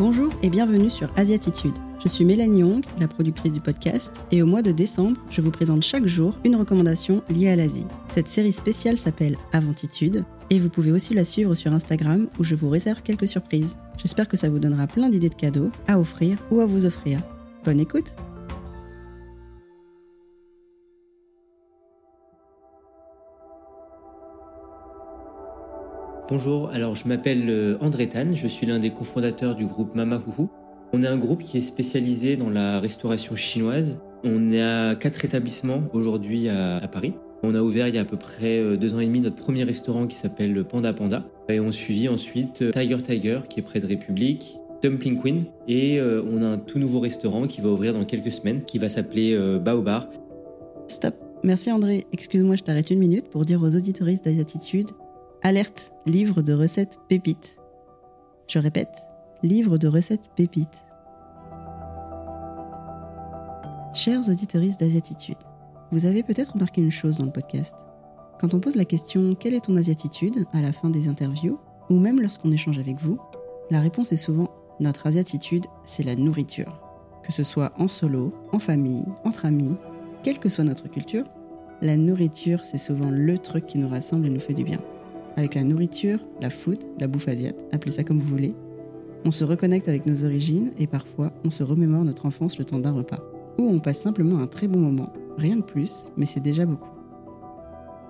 Bonjour et bienvenue sur Asiatitude. Je suis Mélanie Hong, la productrice du podcast, et au mois de décembre, je vous présente chaque jour une recommandation liée à l'Asie. Cette série spéciale s'appelle Aventitude, et vous pouvez aussi la suivre sur Instagram où je vous réserve quelques surprises. J'espère que ça vous donnera plein d'idées de cadeaux à offrir ou à vous offrir. Bonne écoute Bonjour, alors je m'appelle euh, André Tan, je suis l'un des cofondateurs du groupe Mama Huhu. On est un groupe qui est spécialisé dans la restauration chinoise. On à quatre établissements aujourd'hui à, Paris. On a ouvert il y a à peu près euh, deux ans et demi notre premier restaurant qui s'appelle Panda Panda. Et on suivit ensuite euh, Tiger Tiger qui est près de République, Dumpling Queen et on a un tout nouveau restaurant qui va ouvrir dans quelques semaines qui va s'appeler Baobar. Stop. Merci André. Excuse-moi, je t'arrête une minute pour dire aux auditoristes d'Attitude Alerte, livre de recettes pépites. Je répète, livre de recettes pépites. Chers auditeurs d'Asiatitude, vous avez peut-être remarqué une chose dans le podcast. Quand on pose la question Quelle est ton Asiatitude à la fin des interviews, ou même lorsqu'on échange avec vous, la réponse est souvent Notre Asiatitude, c'est la nourriture. Que ce soit en solo, en famille, entre amis, quelle que soit notre culture, la nourriture, c'est souvent le truc qui nous rassemble et nous fait du bien. Avec la nourriture, la food, la bouffe asiate, appelez ça comme vous voulez, on se reconnecte avec nos origines et parfois on se remémore notre enfance le temps d'un repas. Ou on passe simplement un très bon moment, rien de plus, mais c'est déjà beaucoup.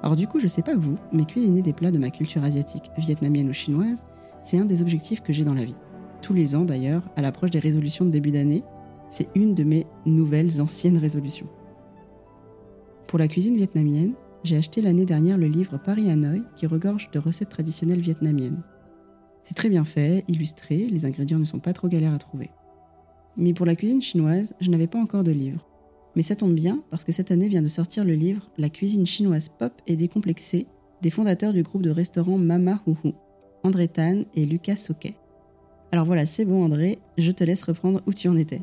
Alors du coup, je sais pas vous, mais cuisiner des plats de ma culture asiatique, vietnamienne ou chinoise, c'est un des objectifs que j'ai dans la vie. Tous les ans d'ailleurs, à l'approche des résolutions de début d'année, c'est une de mes nouvelles anciennes résolutions. Pour la cuisine vietnamienne, j'ai acheté l'année dernière le livre Paris Hanoï qui regorge de recettes traditionnelles vietnamiennes. C'est très bien fait, illustré, les ingrédients ne sont pas trop galères à trouver. Mais pour la cuisine chinoise, je n'avais pas encore de livre. Mais ça tombe bien parce que cette année vient de sortir le livre La cuisine chinoise pop et décomplexée des fondateurs du groupe de restaurants Mama Huhu, André Tan et Lucas Soquet. Alors voilà, c'est bon André, je te laisse reprendre où tu en étais.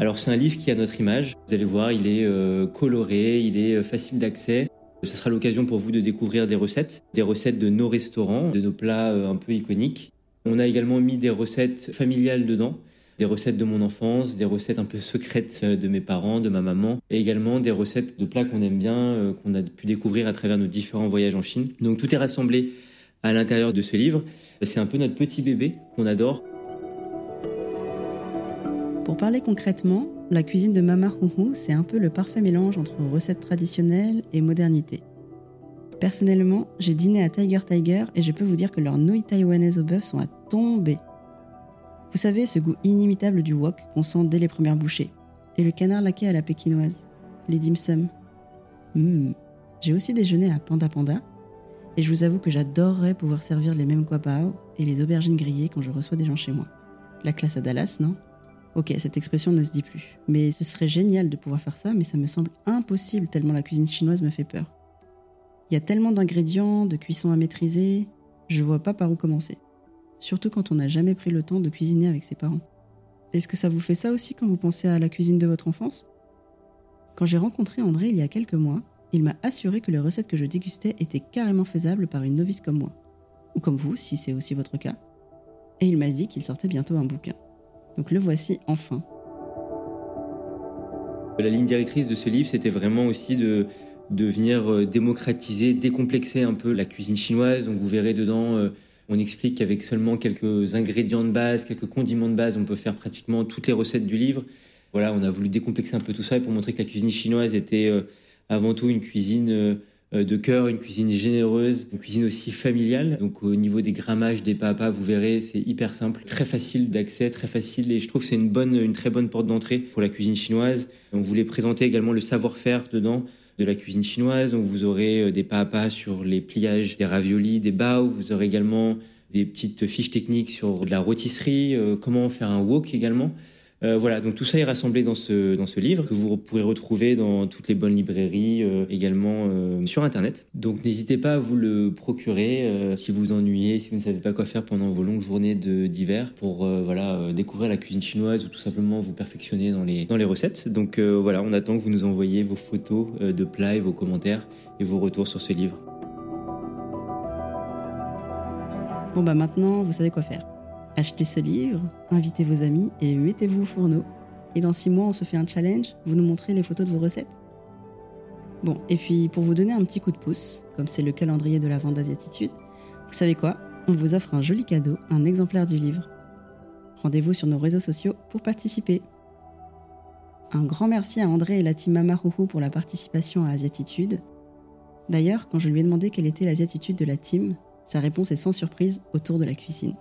Alors c'est un livre qui a notre image. Vous allez voir, il est euh, coloré, il est euh, facile d'accès. Ce sera l'occasion pour vous de découvrir des recettes, des recettes de nos restaurants, de nos plats euh, un peu iconiques. On a également mis des recettes familiales dedans, des recettes de mon enfance, des recettes un peu secrètes de mes parents, de ma maman, et également des recettes de plats qu'on aime bien, qu'on a pu découvrir à travers nos différents voyages en Chine. Donc tout est rassemblé à l'intérieur de ce livre. C'est un peu notre petit bébé qu'on adore. Pour parler concrètement, la cuisine de Mama Huhu, c'est un peu le parfait mélange entre recettes traditionnelles et modernité. Personnellement, j'ai dîné à Tiger Tiger et je peux vous dire que leurs nouilles taïwanaises au bœuf sont à tomber. Vous savez, ce goût inimitable du wok qu'on sent dès les premières bouchées. Et le canard laqué à la pékinoise, les dim sum. Mmh. J'ai aussi déjeuné à Panda Panda. Et je vous avoue que j'adorerais pouvoir servir les mêmes guapao et les aubergines grillées quand je reçois des gens chez moi. La classe à Dallas, non? Ok, cette expression ne se dit plus. Mais ce serait génial de pouvoir faire ça, mais ça me semble impossible tellement la cuisine chinoise me fait peur. Il y a tellement d'ingrédients, de cuissons à maîtriser, je vois pas par où commencer. Surtout quand on n'a jamais pris le temps de cuisiner avec ses parents. Est-ce que ça vous fait ça aussi quand vous pensez à la cuisine de votre enfance? Quand j'ai rencontré André il y a quelques mois, il m'a assuré que les recettes que je dégustais étaient carrément faisables par une novice comme moi. Ou comme vous, si c'est aussi votre cas. Et il m'a dit qu'il sortait bientôt un bouquin. Donc le voici enfin. La ligne directrice de ce livre, c'était vraiment aussi de, de venir euh, démocratiser, décomplexer un peu la cuisine chinoise. Donc vous verrez dedans, euh, on explique qu'avec seulement quelques ingrédients de base, quelques condiments de base, on peut faire pratiquement toutes les recettes du livre. Voilà, on a voulu décomplexer un peu tout ça pour montrer que la cuisine chinoise était euh, avant tout une cuisine de cœur, une cuisine généreuse, une cuisine aussi familiale. Donc au niveau des grammages des papas, vous verrez, c'est hyper simple, très facile d'accès, très facile et je trouve que c'est une bonne, une très bonne porte d'entrée pour la cuisine chinoise. On voulait présenter également le savoir-faire dedans de la cuisine chinoise. Donc vous aurez euh, des papas sur les pliages des raviolis, des bao. Vous aurez également des petites fiches techniques sur de la rôtisserie, euh, comment faire un wok également. Euh, voilà, donc tout ça est rassemblé dans ce, dans ce livre que vous pourrez retrouver dans toutes les bonnes librairies, euh, également euh, sur Internet. Donc n'hésitez pas à vous le procurer si vous vous ennuyez, si vous ne savez pas quoi faire pendant vos longues journées d'hiver pour voilà découvrir la cuisine chinoise ou tout simplement vous perfectionner dans les, dans les recettes. Donc voilà, on attend que vous nous envoyiez vos photos de plats et vos commentaires et vos retours sur ce livre. Bon bah maintenant, vous savez quoi faire. Achetez ce livre, invitez vos amis et mettez-vous au fourneau. Et dans six mois, on se fait un challenge, vous nous montrez les photos de vos recettes Bon, et puis pour vous donner un petit coup de pouce, comme c'est le calendrier de la vente d'Asiatitude, vous savez quoi? On vous offre un joli cadeau, un exemplaire du livre. Rendez-vous sur nos réseaux sociaux pour participer. Un grand merci à André et la team Mamarouhou pour la participation à Asiatitude. D'ailleurs, quand je lui ai demandé quelle était l'asiatitude de la team, sa réponse est sans surprise autour de la cuisine.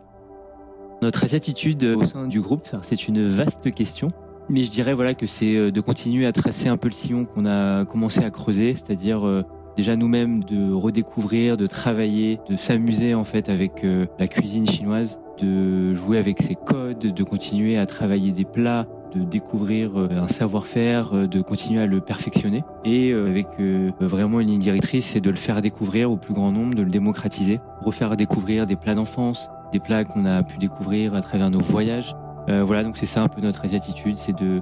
Notre asiatitude au sein du groupe, c'est une vaste question. Mais je dirais voilà que c'est euh, de continuer à tracer un peu le sillon qu'on a commencé à creuser, c'est-à-dire euh, déjà nous-mêmes de redécouvrir, de travailler, de s'amuser en fait avec euh, la cuisine chinoise, de jouer avec ses codes, de continuer à travailler des plats, de découvrir un savoir-faire, de continuer à le perfectionner. Et avec vraiment une ligne directrice, c'est de le faire découvrir au plus grand nombre, de le démocratiser, refaire découvrir des plats d'enfance, des plats qu'on a pu découvrir à travers nos voyages, euh, voilà, donc c'est ça un peu notre attitude, c'est de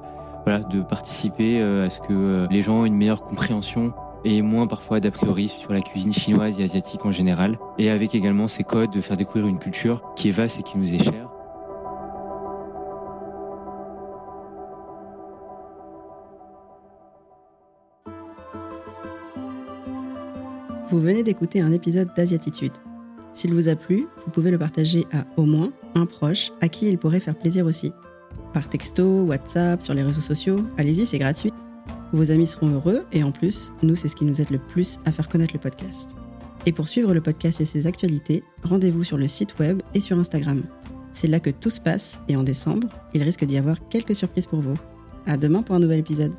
de participer euh, à ce que euh, les gens aient une meilleure compréhension et moins parfois d'a priori sur la cuisine chinoise et asiatique en général, et avec également ces codes de faire découvrir une culture qui est vaste et qui nous est chère. Vous venez d'écouter un épisode d'Asiatitude. S'il vous a plu, vous pouvez le partager à au moins un proche à qui il pourrait faire plaisir aussi. Par texto, WhatsApp, sur les réseaux sociaux, allez-y, c'est gratuit. Vos amis seront heureux et en plus, nous, c'est ce qui nous aide le plus à faire connaître le podcast. Et pour suivre le podcast et ses actualités, rendez-vous sur le site web et sur Instagram. C'est là que tout se passe et en décembre, il risque d'y avoir quelques surprises pour vous. À demain pour un nouvel épisode.